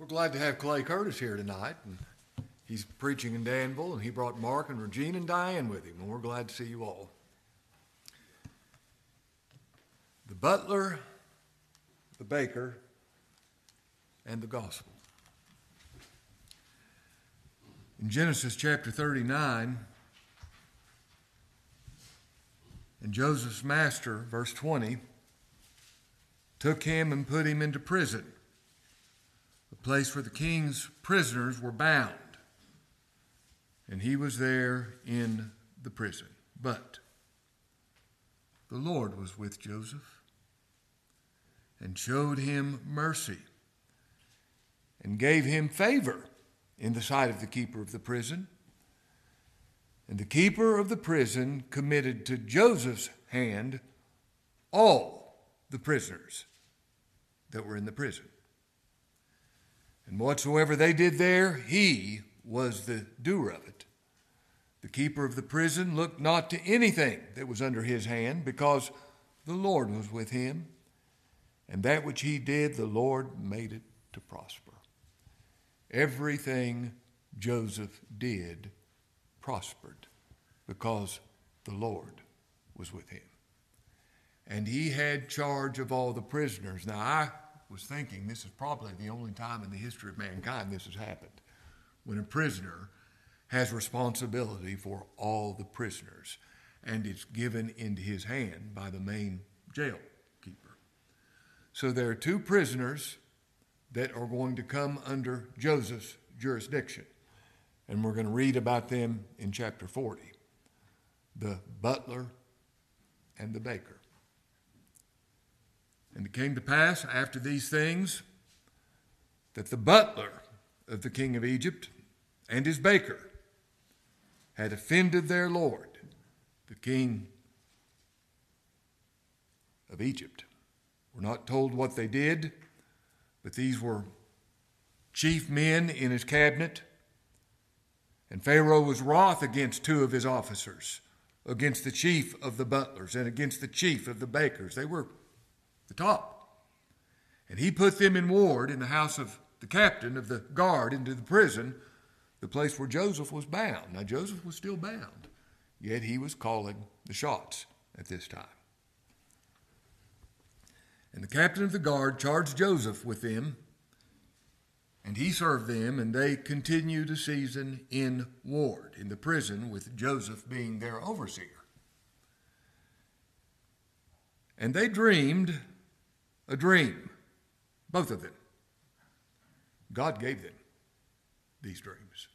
We're glad to have Clay Curtis here tonight. And he's preaching in Danville, and he brought Mark and Regina and Diane with him, and we're glad to see you all. The butler, the baker, and the gospel. In Genesis chapter 39, and Joseph's master, verse 20, took him and put him into prison place where the king's prisoners were bound. And he was there in the prison. But the Lord was with Joseph and showed him mercy and gave him favor in the sight of the keeper of the prison. And the keeper of the prison committed to Joseph's hand all the prisoners that were in the prison. And whatsoever they did there, he was the doer of it. The keeper of the prison looked not to anything that was under his hand, because the Lord was with him. And that which he did, the Lord made it to prosper. Everything Joseph did prospered because the Lord was with him. And he had charge of all the prisoners. Now, I was thinking this is probably the only time in the history of mankind this has happened when a prisoner has responsibility for all the prisoners and it's given into his hand by the main jail keeper. So there are two prisoners that are going to come under Joseph's jurisdiction. And we're going to read about them in chapter 40 the butler and the baker. And it came to pass after these things that the butler of the king of Egypt and his baker had offended their Lord, the king of Egypt. We're not told what they did, but these were chief men in his cabinet. And Pharaoh was wroth against two of his officers, against the chief of the butlers and against the chief of the bakers. They were the top. And he put them in ward in the house of the captain of the guard into the prison, the place where Joseph was bound. Now, Joseph was still bound, yet he was calling the shots at this time. And the captain of the guard charged Joseph with them, and he served them, and they continued a season in ward, in the prison, with Joseph being their overseer. And they dreamed a dream, both of them. God gave them these dreams.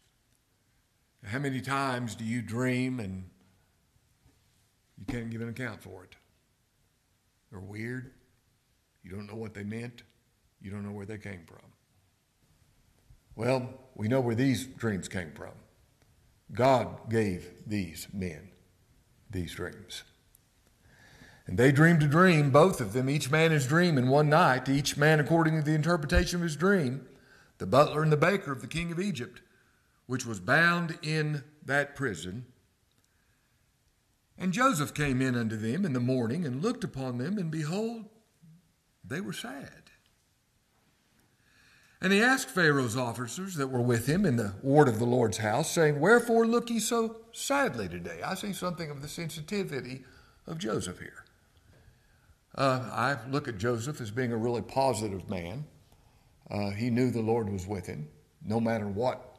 How many times do you dream and you can't give an account for it? They're weird. You don't know what they meant. You don't know where they came from. Well, we know where these dreams came from. God gave these men these dreams. And they dreamed a dream, both of them, each man his dream in one night, each man according to the interpretation of his dream, the butler and the baker of the king of Egypt, which was bound in that prison. And Joseph came in unto them in the morning and looked upon them, and behold, they were sad. And he asked Pharaoh's officers that were with him in the ward of the Lord's house, saying, Wherefore look ye so sadly today? I see something of the sensitivity of Joseph here. Uh, I look at Joseph as being a really positive man. Uh, he knew the Lord was with him, no matter what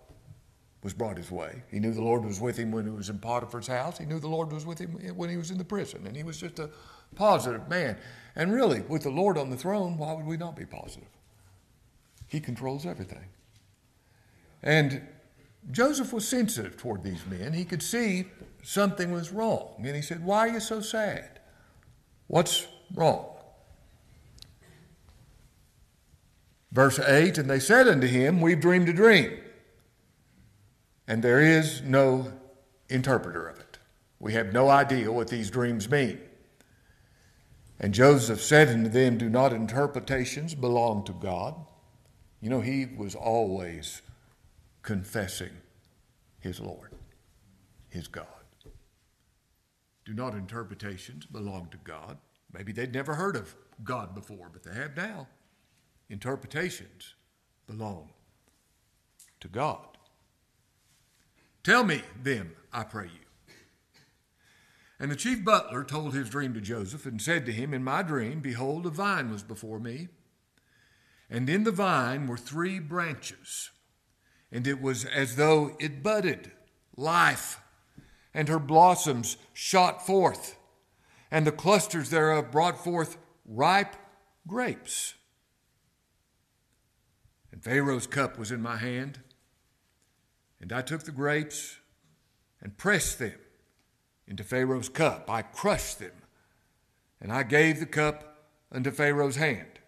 was brought his way. He knew the Lord was with him when he was in Potiphar's house. He knew the Lord was with him when he was in the prison. And he was just a positive man. And really, with the Lord on the throne, why would we not be positive? He controls everything. And Joseph was sensitive toward these men. He could see something was wrong. And he said, Why are you so sad? What's wrong. Verse 8 And they said unto him, We've dreamed a dream, and there is no interpreter of it. We have no idea what these dreams mean. And Joseph said unto them, Do not interpretations belong to God? You know, he was always confessing his Lord, his God. Do not interpretations belong to God? Maybe they'd never heard of God before, but they have now. Interpretations belong to God. Tell me them, I pray you. And the chief butler told his dream to Joseph and said to him, In my dream, behold, a vine was before me, and in the vine were three branches, and it was as though it budded life, and her blossoms shot forth, and the clusters thereof brought forth ripe grapes. And Pharaoh's cup was in my hand, and I took the grapes and pressed them into Pharaoh's cup. I crushed them, and I gave the cup unto Pharaoh's hand.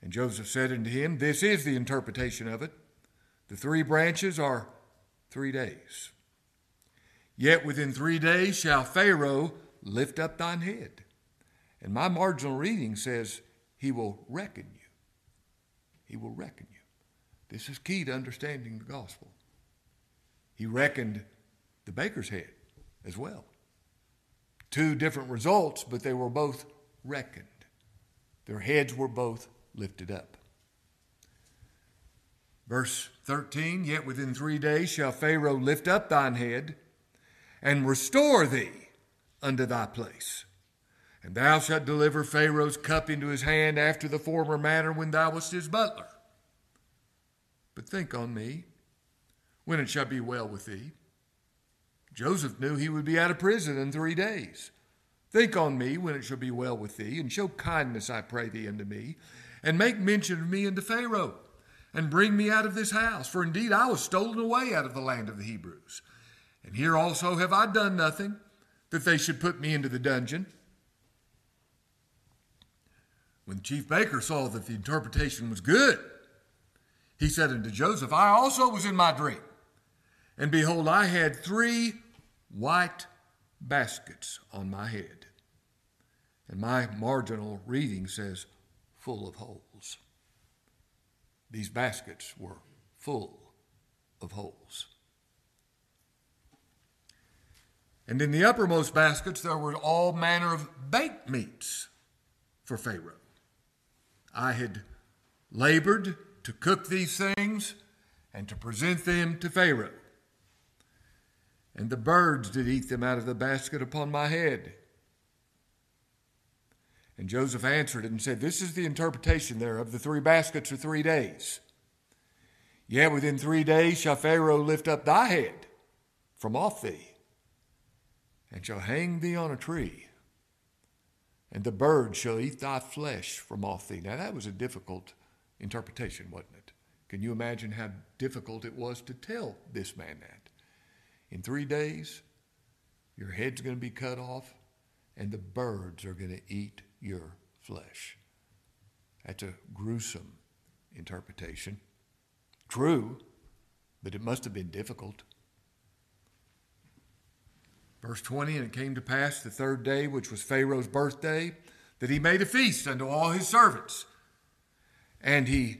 And Joseph said unto him, This is the interpretation of it. The three branches are three days. Yet within three days shall Pharaoh lift up thine head. And my marginal reading says, He will reckon you. He will reckon you. This is key to understanding the gospel. He reckoned the baker's head as well. Two different results, but they were both reckoned. Their heads were both lifted up. Verse 13 Yet within three days shall Pharaoh lift up thine head and restore thee unto thy place. And thou shalt deliver Pharaoh's cup into his hand after the former manner when thou wast his butler. But think on me when it shall be well with thee. Joseph knew he would be out of prison in three days. Think on me when it shall be well with thee, and show kindness, I pray thee, unto me, and make mention of me unto Pharaoh, and bring me out of this house. For indeed I was stolen away out of the land of the Hebrews. And here also have I done nothing that they should put me into the dungeon. When the chief baker saw that the interpretation was good, he said unto Joseph, I also was in my dream, and behold, I had three white baskets on my head. And my marginal reading says, full of holes. These baskets were full of holes. And in the uppermost baskets there were all manner of baked meats for Pharaoh. I had labored to cook these things and to present them to Pharaoh. And the birds did eat them out of the basket upon my head. And Joseph answered and said, This is the interpretation thereof. The three baskets are three days. Yet within three days shall Pharaoh lift up thy head from off thee, and shall hang thee on a tree and the birds shall eat thy flesh from off thee. Now, that was a difficult interpretation, wasn't it? Can you imagine how difficult it was to tell this man that? In three days, your head's going to be cut off, and the birds are going to eat your flesh. That's a gruesome interpretation. True, but it must have been difficult. Verse 20 And it came to pass the third day, which was Pharaoh's birthday, that he made a feast unto all his servants. And he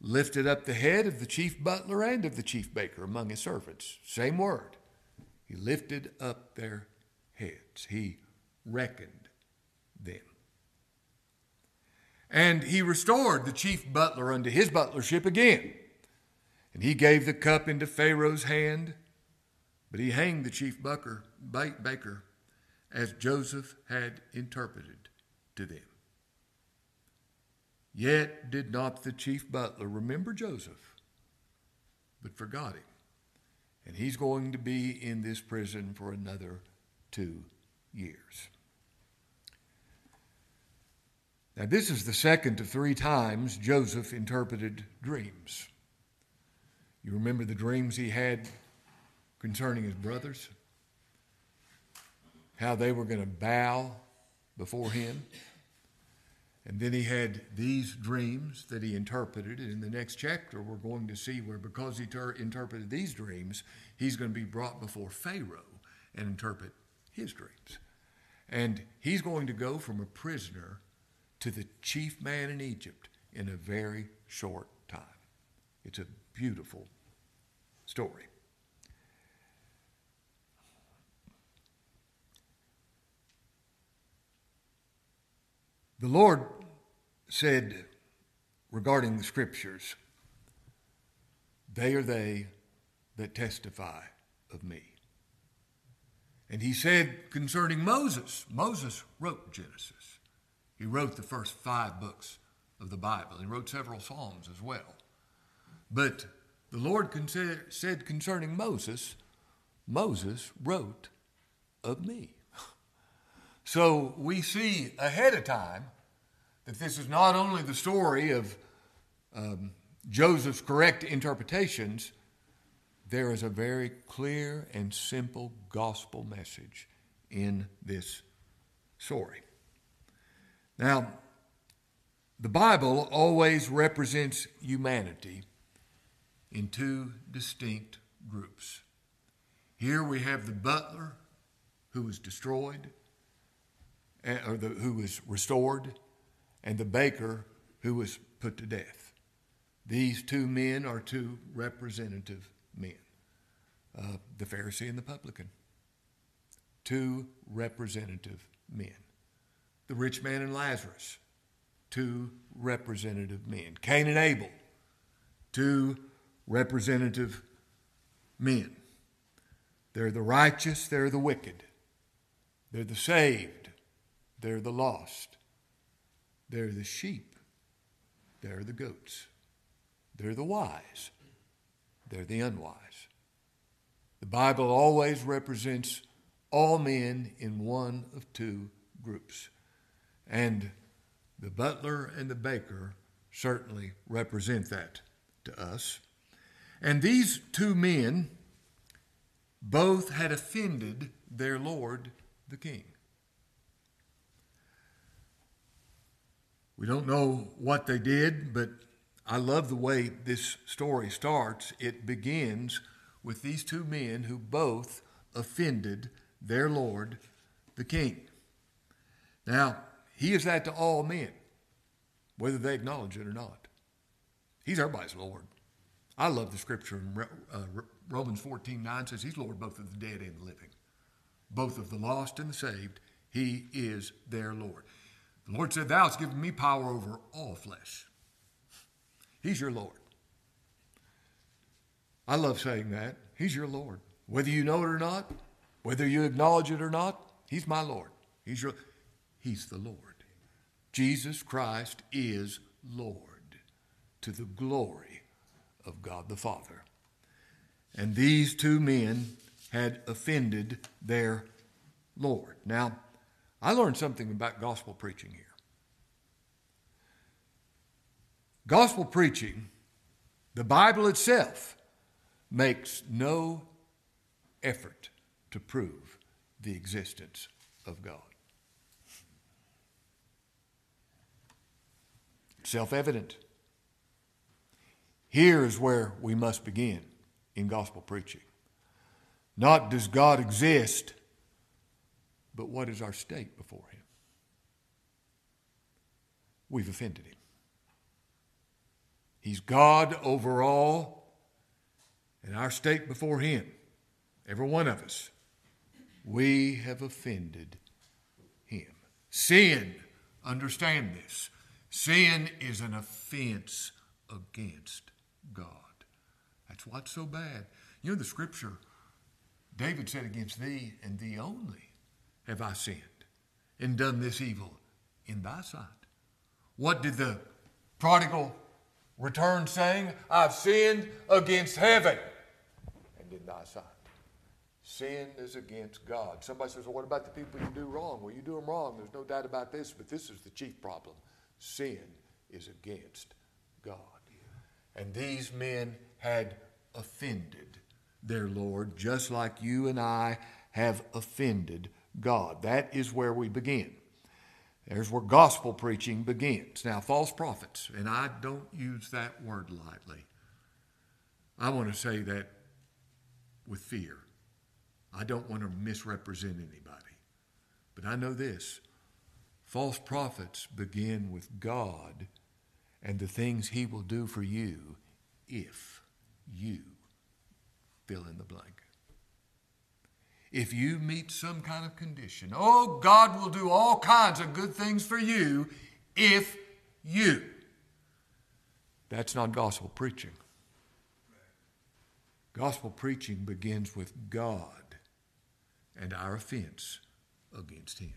lifted up the head of the chief butler and of the chief baker among his servants. Same word. He lifted up their heads. He reckoned them. And he restored the chief butler unto his butlership again. And he gave the cup into Pharaoh's hand, but he hanged the chief baker as Joseph had interpreted to them. Yet did not the chief butler remember Joseph, but forgot him. And he's going to be in this prison for another two years. Now, this is the second of three times Joseph interpreted dreams. You remember the dreams he had concerning his brothers? how they were going to bow before him. And then he had these dreams that he interpreted. And in the next chapter, we're going to see where, because he ter- interpreted these dreams, he's going to be brought before Pharaoh and interpret his dreams. And he's going to go from a prisoner to the chief man in Egypt in a very short time. It's a beautiful story. The Lord said regarding the scriptures, they are they that testify of me. And he said concerning Moses, Moses wrote Genesis. He wrote the first five books of the Bible. He wrote several Psalms as well. But the Lord said concerning Moses, Moses wrote of me. So we see ahead of time that this is not only the story of um, Joseph's correct interpretations, there is a very clear and simple gospel message in this story. Now, the Bible always represents humanity in two distinct groups. Here we have the butler who was destroyed, or the, who was restored, and the baker who was put to death. These two men are two representative men uh, the Pharisee and the publican. Two representative men. The rich man and Lazarus, two representative men. Cain and Abel, two representative men. They're the righteous, they're the wicked. They're the saved, they're the lost. They're the sheep, they're the goats. They're the wise, they're the unwise. The Bible always represents all men in one of two groups. And the butler and the baker certainly represent that to us. And these two men both had offended their Lord the King. We don't know what they did, but I love the way this story starts. It begins with these two men who both offended their Lord, the King. Now, he is that to all men, whether they acknowledge it or not. He's everybody's Lord. I love the scripture in uh, Romans 14 9 says he's Lord both of the dead and the living, both of the lost and the saved. He is their Lord. The Lord said, Thou hast given me power over all flesh. He's your Lord. I love saying that. He's your Lord. Whether you know it or not, whether you acknowledge it or not, He's my Lord. He's your He's the Lord. Jesus Christ is Lord to the glory of God the Father. And these two men had offended their Lord. Now, I learned something about gospel preaching here. Gospel preaching, the Bible itself, makes no effort to prove the existence of God. Self evident. Here is where we must begin in gospel preaching. Not does God exist, but what is our state before Him? We've offended Him. He's God over all and our state before Him, every one of us, we have offended Him. Sin, understand this, sin is an offense against God. That's what's so bad. You know, the scripture, David said, Against thee and thee only have I sinned and done this evil in thy sight. What did the prodigal return saying? I've sinned against heaven and in thy sight. Sin is against God. Somebody says, well, what about the people you do wrong? Well, you do them wrong. There's no doubt about this, but this is the chief problem. Sin is against God. And these men had offended their Lord, just like you and I have offended God. That is where we begin. There's where gospel preaching begins. Now, false prophets, and I don't use that word lightly. I want to say that with fear. I don't want to misrepresent anybody. But I know this false prophets begin with God and the things He will do for you if you fill in the blank. If you meet some kind of condition, oh, God will do all kinds of good things for you if you. That's not gospel preaching. Gospel preaching begins with God and our offense against Him,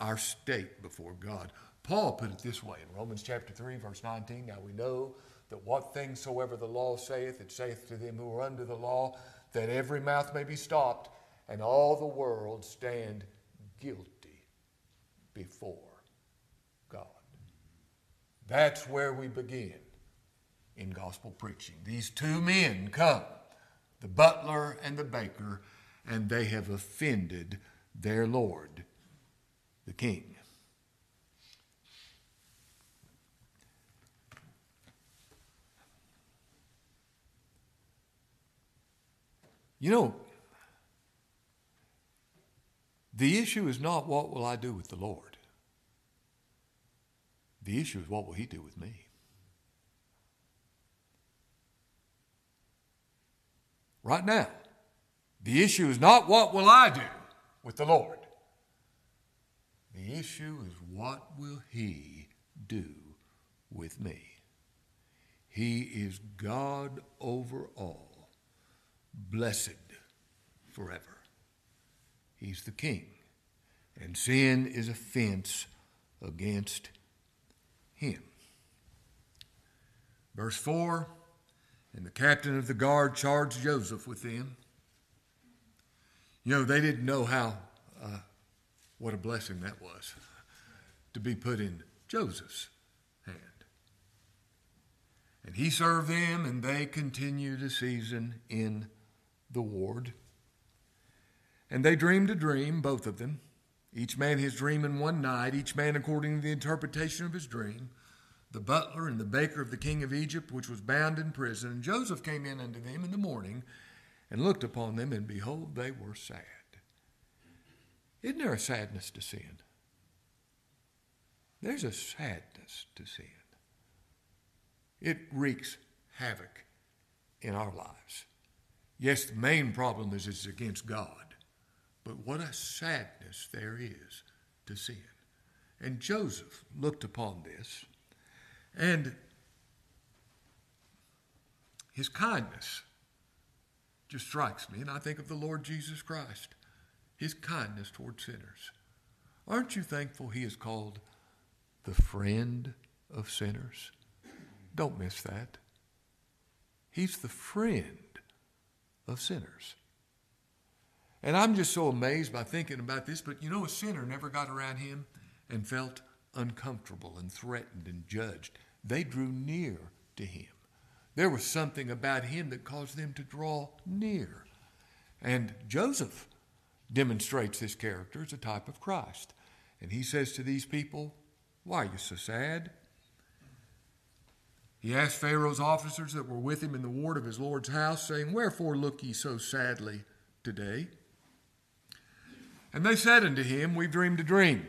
our state before God. Paul put it this way in Romans chapter 3, verse 19. Now we know that what things soever the law saith, it saith to them who are under the law, that every mouth may be stopped, and all the world stand guilty before God. That's where we begin in gospel preaching. These two men come, the butler and the baker, and they have offended their Lord, the King. You know, the issue is not what will I do with the Lord. The issue is what will He do with me. Right now, the issue is not what will I do with the Lord. The issue is what will He do with me. He is God over all blessed forever. He's the king. And sin is offense against him. Verse 4 And the captain of the guard charged Joseph with them. You know, they didn't know how, uh, what a blessing that was to be put in Joseph's hand. And he served them, and they continued a season in the ward. And they dreamed a dream, both of them, each man his dream in one night, each man according to the interpretation of his dream. The butler and the baker of the king of Egypt, which was bound in prison. And Joseph came in unto them in the morning and looked upon them, and behold, they were sad. Isn't there a sadness to sin? There's a sadness to sin. It wreaks havoc in our lives. Yes, the main problem is it's against God, but what a sadness there is to sin. And Joseph looked upon this, and his kindness just strikes me, and I think of the Lord Jesus Christ, his kindness toward sinners. Aren't you thankful he is called the friend of sinners? Don't miss that. He's the friend of sinners. And I'm just so amazed by thinking about this, but you know, a sinner never got around him and felt uncomfortable and threatened and judged. They drew near to him. There was something about him that caused them to draw near. And Joseph demonstrates this character as a type of Christ. And he says to these people, Why are you so sad? He asked Pharaoh's officers that were with him in the ward of his Lord's house, saying, Wherefore look ye so sadly today? And they said unto him, We've dreamed a dream.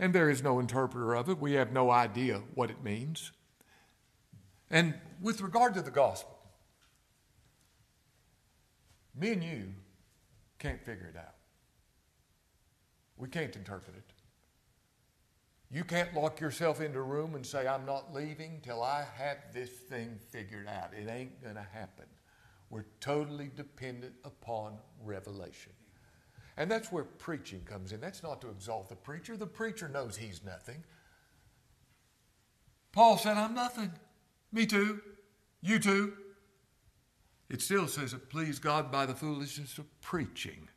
And there is no interpreter of it. We have no idea what it means. And with regard to the gospel, me and you can't figure it out. We can't interpret it. You can't lock yourself into a room and say, I'm not leaving till I have this thing figured out. It ain't going to happen. We're totally dependent upon revelation. And that's where preaching comes in. That's not to exalt the preacher. The preacher knows he's nothing. Paul said, I'm nothing. Me too. You too. It still says it pleased God by the foolishness of preaching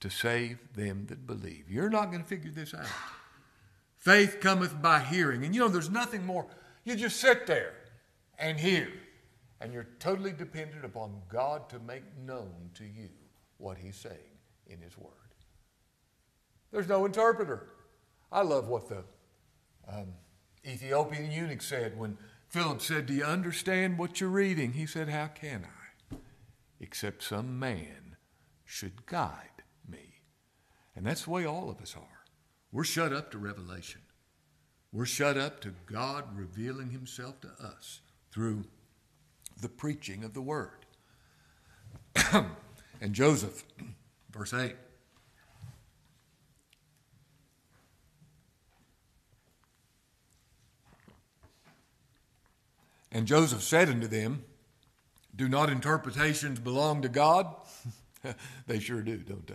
to save them that believe. You're not going to figure this out. Faith cometh by hearing. And you know, there's nothing more. You just sit there and hear. And you're totally dependent upon God to make known to you what He's saying in His Word. There's no interpreter. I love what the um, Ethiopian eunuch said when Philip said, Do you understand what you're reading? He said, How can I? Except some man should guide me. And that's the way all of us are. We're shut up to revelation. We're shut up to God revealing Himself to us through the preaching of the Word. and Joseph, verse 8. And Joseph said unto them, Do not interpretations belong to God? they sure do, don't they?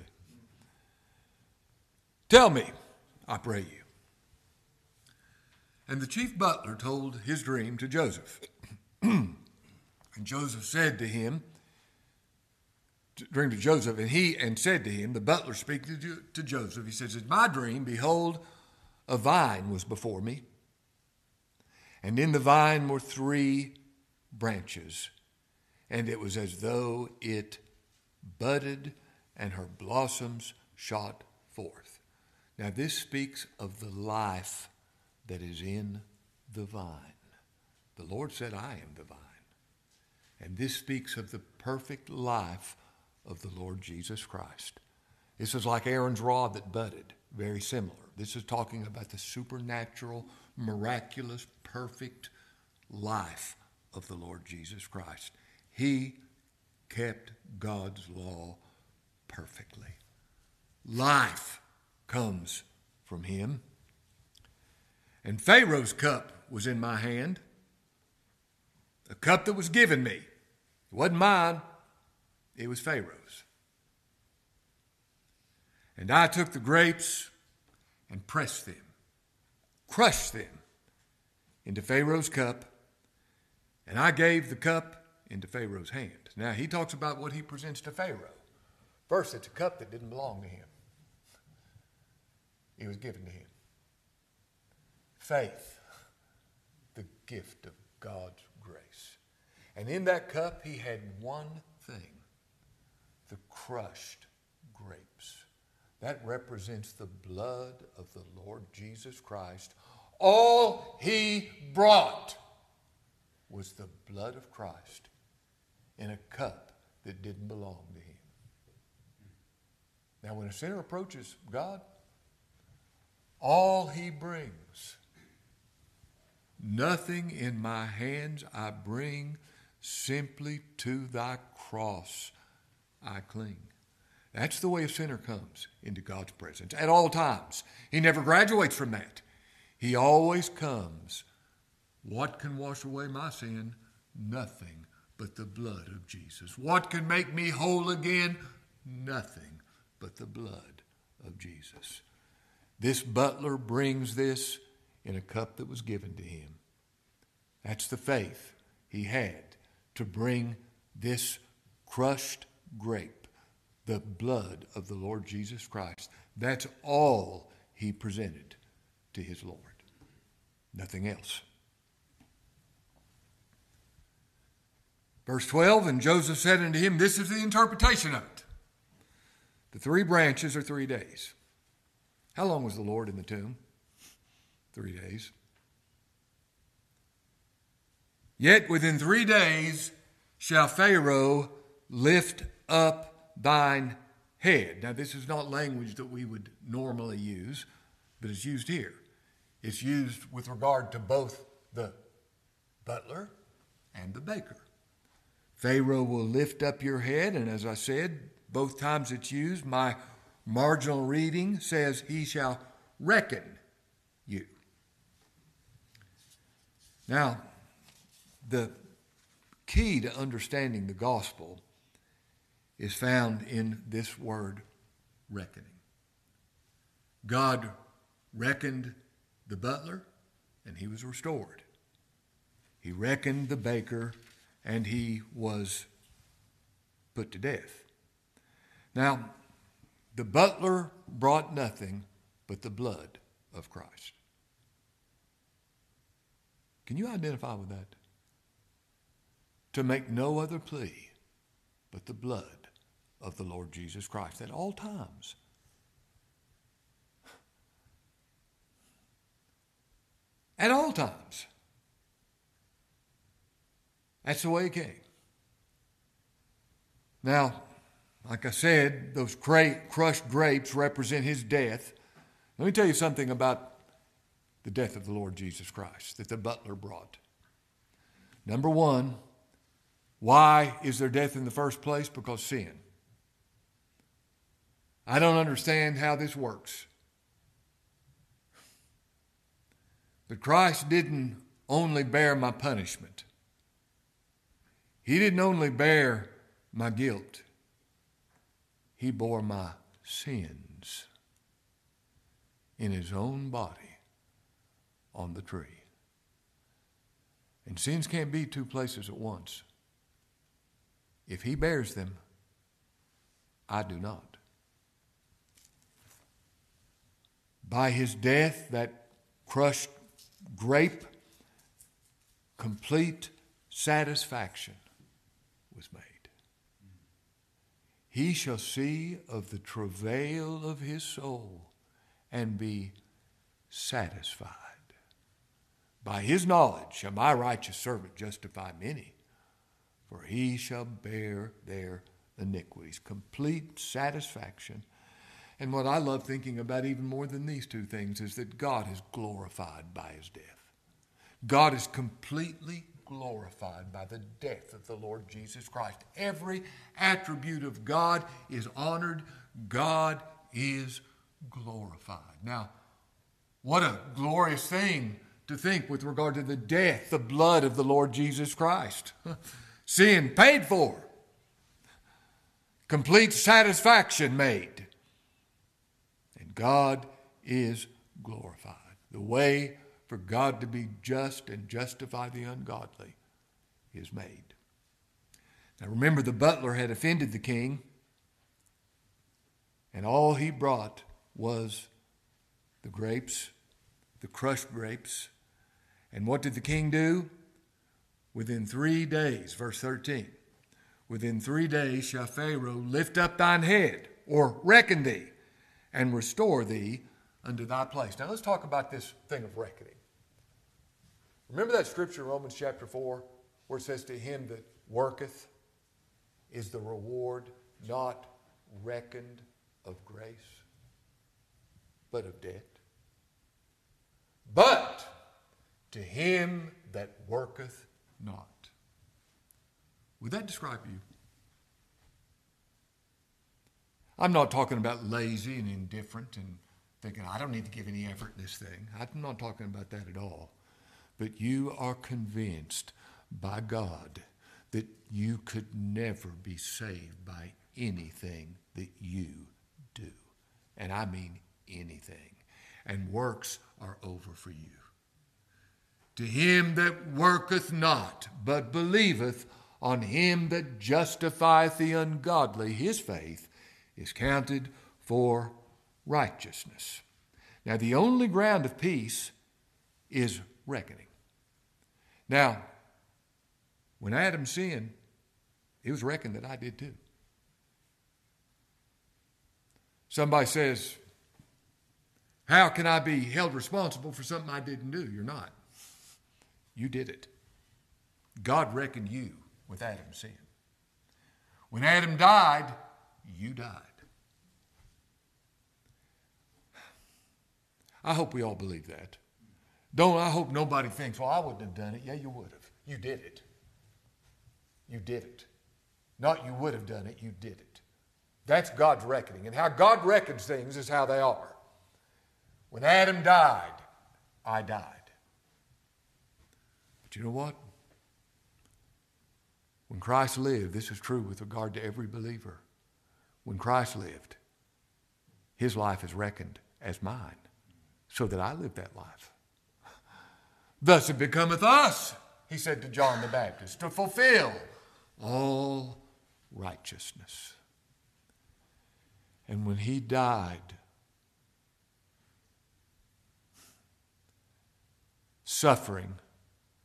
Tell me, I pray you. And the chief butler told his dream to Joseph. and Joseph said to him, dream to Joseph, and he and said to him, the butler speaking to, to Joseph, he says, In my dream, behold, a vine was before me, and in the vine were three branches, and it was as though it budded and her blossoms shot. Now, this speaks of the life that is in the vine. The Lord said, I am the vine. And this speaks of the perfect life of the Lord Jesus Christ. This is like Aaron's rod that budded, very similar. This is talking about the supernatural, miraculous, perfect life of the Lord Jesus Christ. He kept God's law perfectly. Life comes from him. And Pharaoh's cup was in my hand, a cup that was given me. It wasn't mine, it was Pharaoh's. And I took the grapes and pressed them, crushed them into Pharaoh's cup, and I gave the cup into Pharaoh's hand. Now, he talks about what he presents to Pharaoh. First, it's a cup that didn't belong to him, it was given to him. Faith, the gift of God's grace. And in that cup, he had one thing the crushed grapes. That represents the blood of the Lord Jesus Christ. All he brought was the blood of Christ in a cup that didn't belong to him. Now, when a sinner approaches God, all he brings Nothing in my hands I bring, simply to thy cross I cling. That's the way a sinner comes into God's presence at all times. He never graduates from that. He always comes. What can wash away my sin? Nothing but the blood of Jesus. What can make me whole again? Nothing but the blood of Jesus. This butler brings this in a cup that was given to him. That's the faith he had to bring this crushed grape, the blood of the Lord Jesus Christ. That's all he presented to his Lord. Nothing else. Verse 12 And Joseph said unto him, This is the interpretation of it. The three branches are three days. How long was the Lord in the tomb? Three days. Yet within three days shall Pharaoh lift up thine head. Now, this is not language that we would normally use, but it's used here. It's used with regard to both the butler and the baker. Pharaoh will lift up your head, and as I said, both times it's used, my marginal reading says, He shall reckon you. Now, the key to understanding the gospel is found in this word reckoning. God reckoned the butler and he was restored. He reckoned the baker and he was put to death. Now, the butler brought nothing but the blood of Christ. Can you identify with that? To make no other plea but the blood of the Lord Jesus Christ at all times. At all times. That's the way it came. Now, like I said, those crushed grapes represent his death. Let me tell you something about the death of the Lord Jesus Christ that the butler brought. Number one, why is there death in the first place? Because sin. I don't understand how this works. But Christ didn't only bear my punishment, He didn't only bear my guilt, He bore my sins in His own body on the tree. And sins can't be two places at once. If He bears them, I do not. By His death, that crushed grape, complete satisfaction was made. He shall see of the travail of his soul and be satisfied. By his knowledge shall my righteous servant justify many, for he shall bear their iniquities. Complete satisfaction. And what I love thinking about even more than these two things is that God is glorified by his death. God is completely glorified by the death of the Lord Jesus Christ. Every attribute of God is honored, God is glorified. Now, what a glorious thing to think with regard to the death, the blood of the Lord Jesus Christ. Sin paid for, complete satisfaction made, and God is glorified. The way for God to be just and justify the ungodly is made. Now remember, the butler had offended the king, and all he brought was the grapes, the crushed grapes. And what did the king do? Within three days, verse 13, within three days shall Pharaoh lift up thine head, or reckon thee, and restore thee unto thy place. Now let's talk about this thing of reckoning. Remember that scripture in Romans chapter 4 where it says, To him that worketh is the reward not reckoned of grace, but of debt. But to him that worketh not. Would that describe you? I'm not talking about lazy and indifferent and thinking, I don't need to give any effort in this thing. I'm not talking about that at all but you are convinced by God that you could never be saved by anything that you do. And I mean anything. And works are over for you. To him that worketh not, but believeth on him that justifieth the ungodly, his faith is counted for righteousness. Now, the only ground of peace is reckoning. Now, when Adam sinned, it was reckoned that I did too. Somebody says, How can I be held responsible for something I didn't do? You're not. You did it. God reckoned you with Adam's sin. When Adam died, you died. I hope we all believe that. Don't I hope nobody thinks, well, I wouldn't have done it. Yeah, you would have. You did it. You did it. Not you would have done it, you did it. That's God's reckoning. And how God reckons things is how they are. When Adam died, I died. But you know what? When Christ lived, this is true with regard to every believer. When Christ lived, his life is reckoned as mine, so that I live that life. Thus it becometh us, he said to John the Baptist, to fulfill all righteousness. And when he died, suffering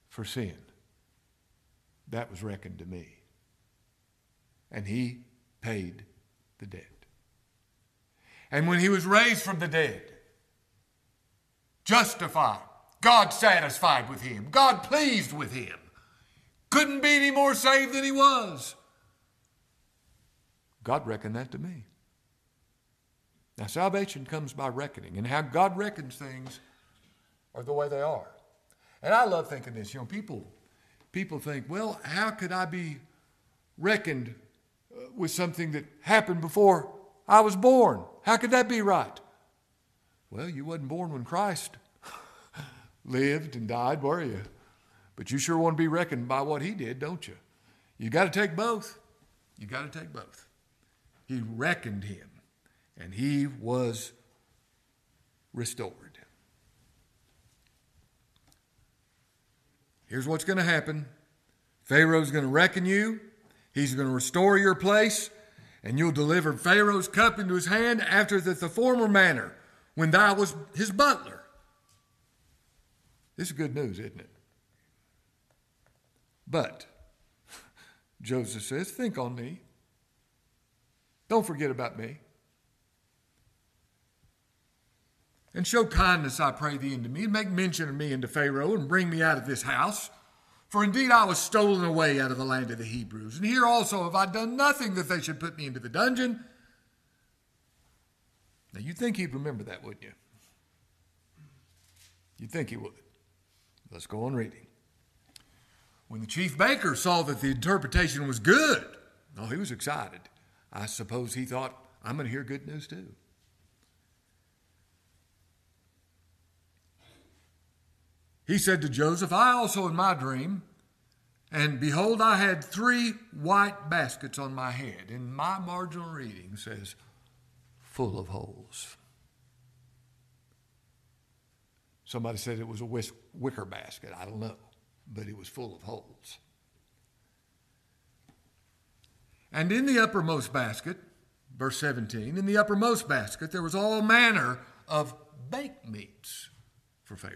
for sin, that was reckoned to me. And he paid the debt. And when he was raised from the dead, justified, God satisfied with him, God pleased with him. Couldn't be any more saved than he was. God reckoned that to me. Now, salvation comes by reckoning, and how God reckons things are the way they are. And I love thinking this. You know, people, people think, well, how could I be reckoned uh, with something that happened before I was born? How could that be right? Well, you wasn't born when Christ lived and died, were you? But you sure want to be reckoned by what he did, don't you? You got to take both. You got to take both. He reckoned him, and he was restored. Here's what's going to happen Pharaoh's going to reckon you, he's going to restore your place, and you'll deliver Pharaoh's cup into his hand after the, the former manner when thou was his butler. This is good news, isn't it? But Joseph says, Think on me. Don't forget about me. And show kindness, I pray thee, unto me, and make mention of me unto Pharaoh, and bring me out of this house. For indeed I was stolen away out of the land of the Hebrews. And here also have I done nothing that they should put me into the dungeon. Now you'd think he'd remember that, wouldn't you? You'd think he would. Let's go on reading. When the chief baker saw that the interpretation was good, oh, he was excited. I suppose he thought, I'm going to hear good news too. He said to Joseph, I also in my dream, and behold, I had three white baskets on my head. And my marginal reading says, full of holes. Somebody said it was a wicker basket. I don't know but it was full of holes. And in the uppermost basket, verse 17, in the uppermost basket there was all manner of baked meats for Pharaoh.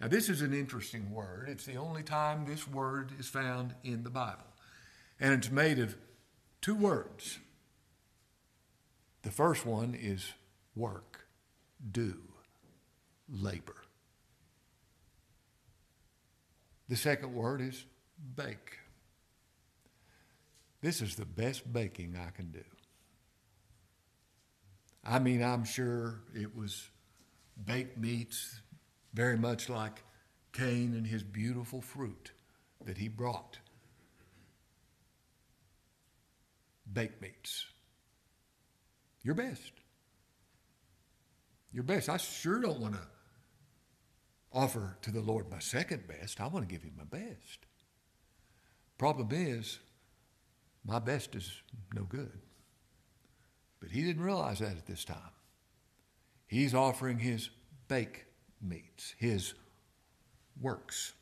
Now, this is an interesting word. It's the only time this word is found in the Bible. And it's made of two words. The first one is work, do, labor. The second word is bake. This is the best baking I can do. I mean, I'm sure it was baked meats, very much like Cain and his beautiful fruit that he brought. Baked meats. Your best. Your best. I sure don't want to offer to the Lord my second best. I want to give him my best. Problem is, my best is no good. But he didn't realize that at this time. He's offering his bake meats, his works.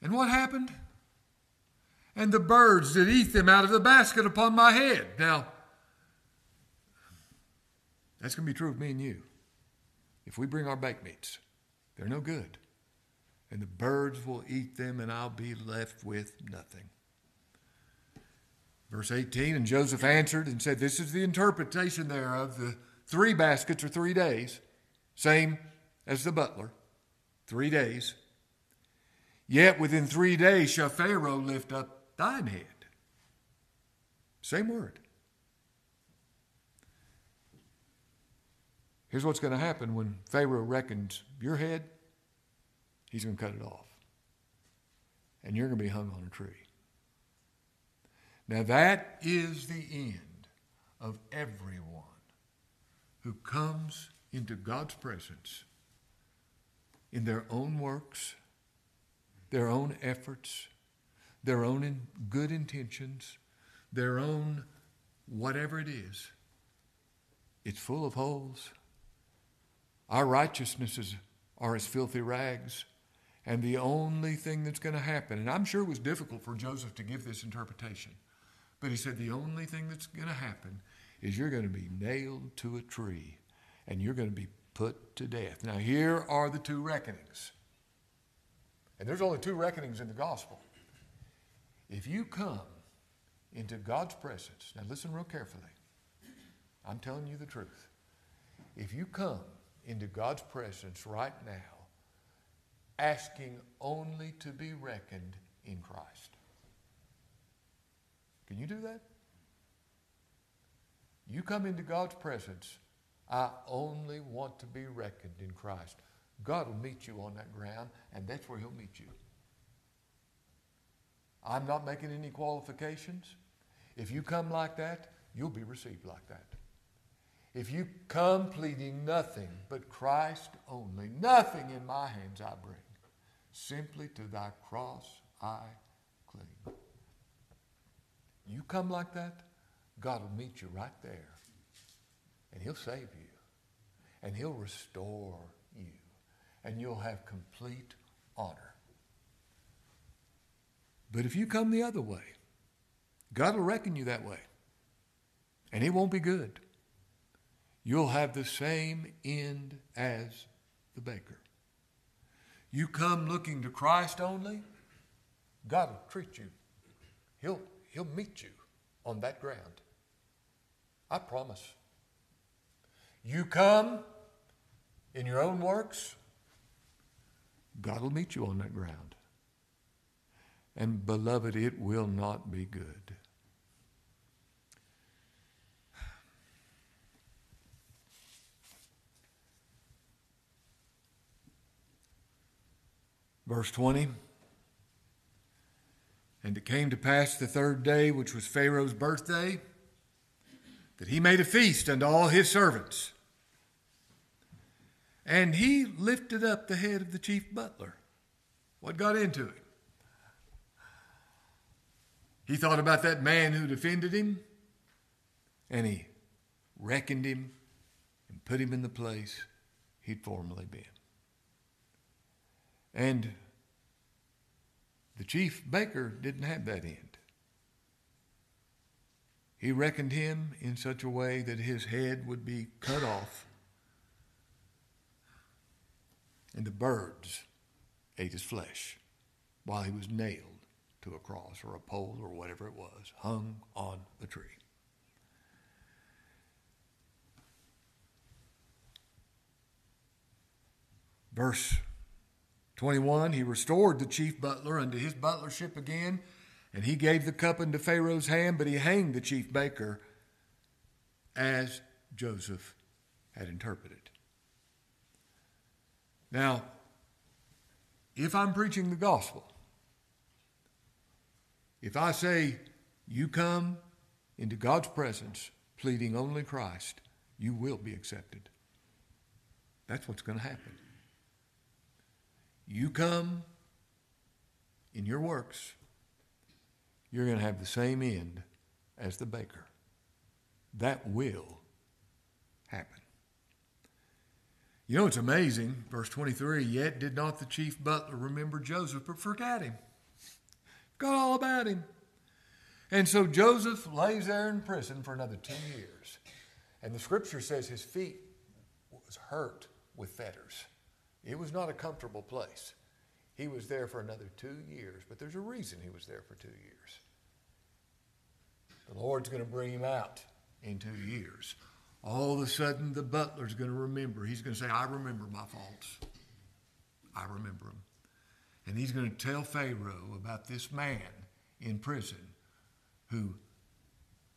And what happened? And the birds did eat them out of the basket upon my head. Now, that's going to be true of me and you. If we bring our baked meats, they're no good. And the birds will eat them, and I'll be left with nothing. Verse 18 And Joseph answered and said, This is the interpretation thereof. The three baskets are three days, same as the butler, three days. Yet within three days shall Pharaoh lift up thine head. Same word. Here's what's going to happen when Pharaoh reckons your head, he's going to cut it off. And you're going to be hung on a tree. Now, that is the end of everyone who comes into God's presence in their own works, their own efforts, their own good intentions, their own whatever it is. It's full of holes our righteousnesses are as filthy rags. And the only thing that's going to happen, and I'm sure it was difficult for Joseph to give this interpretation, but he said the only thing that's going to happen is you're going to be nailed to a tree and you're going to be put to death. Now, here are the two reckonings. And there's only two reckonings in the gospel. If you come into God's presence, now listen real carefully. I'm telling you the truth. If you come into God's presence right now, asking only to be reckoned in Christ. Can you do that? You come into God's presence, I only want to be reckoned in Christ. God will meet you on that ground, and that's where He'll meet you. I'm not making any qualifications. If you come like that, you'll be received like that. If you come pleading nothing but Christ only, nothing in my hands I bring, simply to thy cross I cling. You come like that, God will meet you right there. And He'll save you. And He'll restore you. And you'll have complete honor. But if you come the other way, God will reckon you that way. And it won't be good. You'll have the same end as the baker. You come looking to Christ only, God will treat you. He'll, he'll meet you on that ground. I promise. You come in your own works, God will meet you on that ground. And beloved, it will not be good. Verse 20. And it came to pass the third day, which was Pharaoh's birthday, that he made a feast unto all his servants. And he lifted up the head of the chief butler. What got into it? He thought about that man who defended him, and he reckoned him and put him in the place he'd formerly been. And the chief baker didn't have that end. He reckoned him in such a way that his head would be cut off, and the birds ate his flesh while he was nailed to a cross or a pole or whatever it was, hung on a tree. Verse 21 He restored the chief butler unto his butlership again, and he gave the cup into Pharaoh's hand, but he hanged the chief baker as Joseph had interpreted. Now, if I'm preaching the gospel, if I say, you come into God's presence pleading only Christ, you will be accepted. That's what's going to happen. You come in your works, you're going to have the same end as the baker. That will happen. You know, it's amazing. Verse 23 Yet did not the chief butler remember Joseph, but forgot him. Forgot all about him. And so Joseph lays there in prison for another two years. And the scripture says his feet was hurt with fetters. It was not a comfortable place. He was there for another two years, but there's a reason he was there for two years. The Lord's going to bring him out in two years. All of a sudden, the butler's going to remember. He's going to say, I remember my faults. I remember them. And he's going to tell Pharaoh about this man in prison who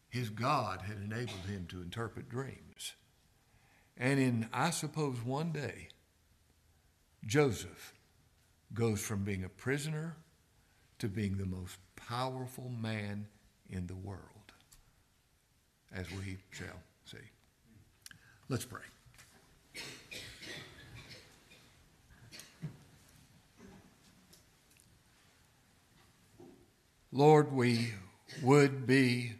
his God had enabled him to interpret dreams. And in, I suppose, one day, Joseph goes from being a prisoner to being the most powerful man in the world, as we shall see. Let's pray. Lord, we would be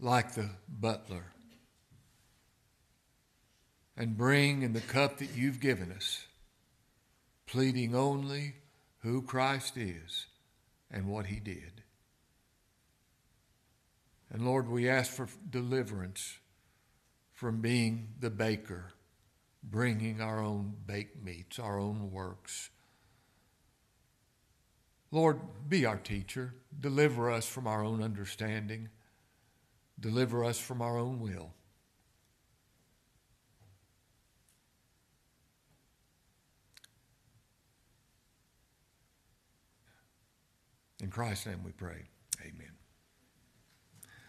like the butler and bring in the cup that you've given us, pleading only who Christ is and what he did. And Lord, we ask for deliverance from being the baker, bringing our own baked meats, our own works. Lord, be our teacher. Deliver us from our own understanding. Deliver us from our own will. In Christ's name we pray. Amen.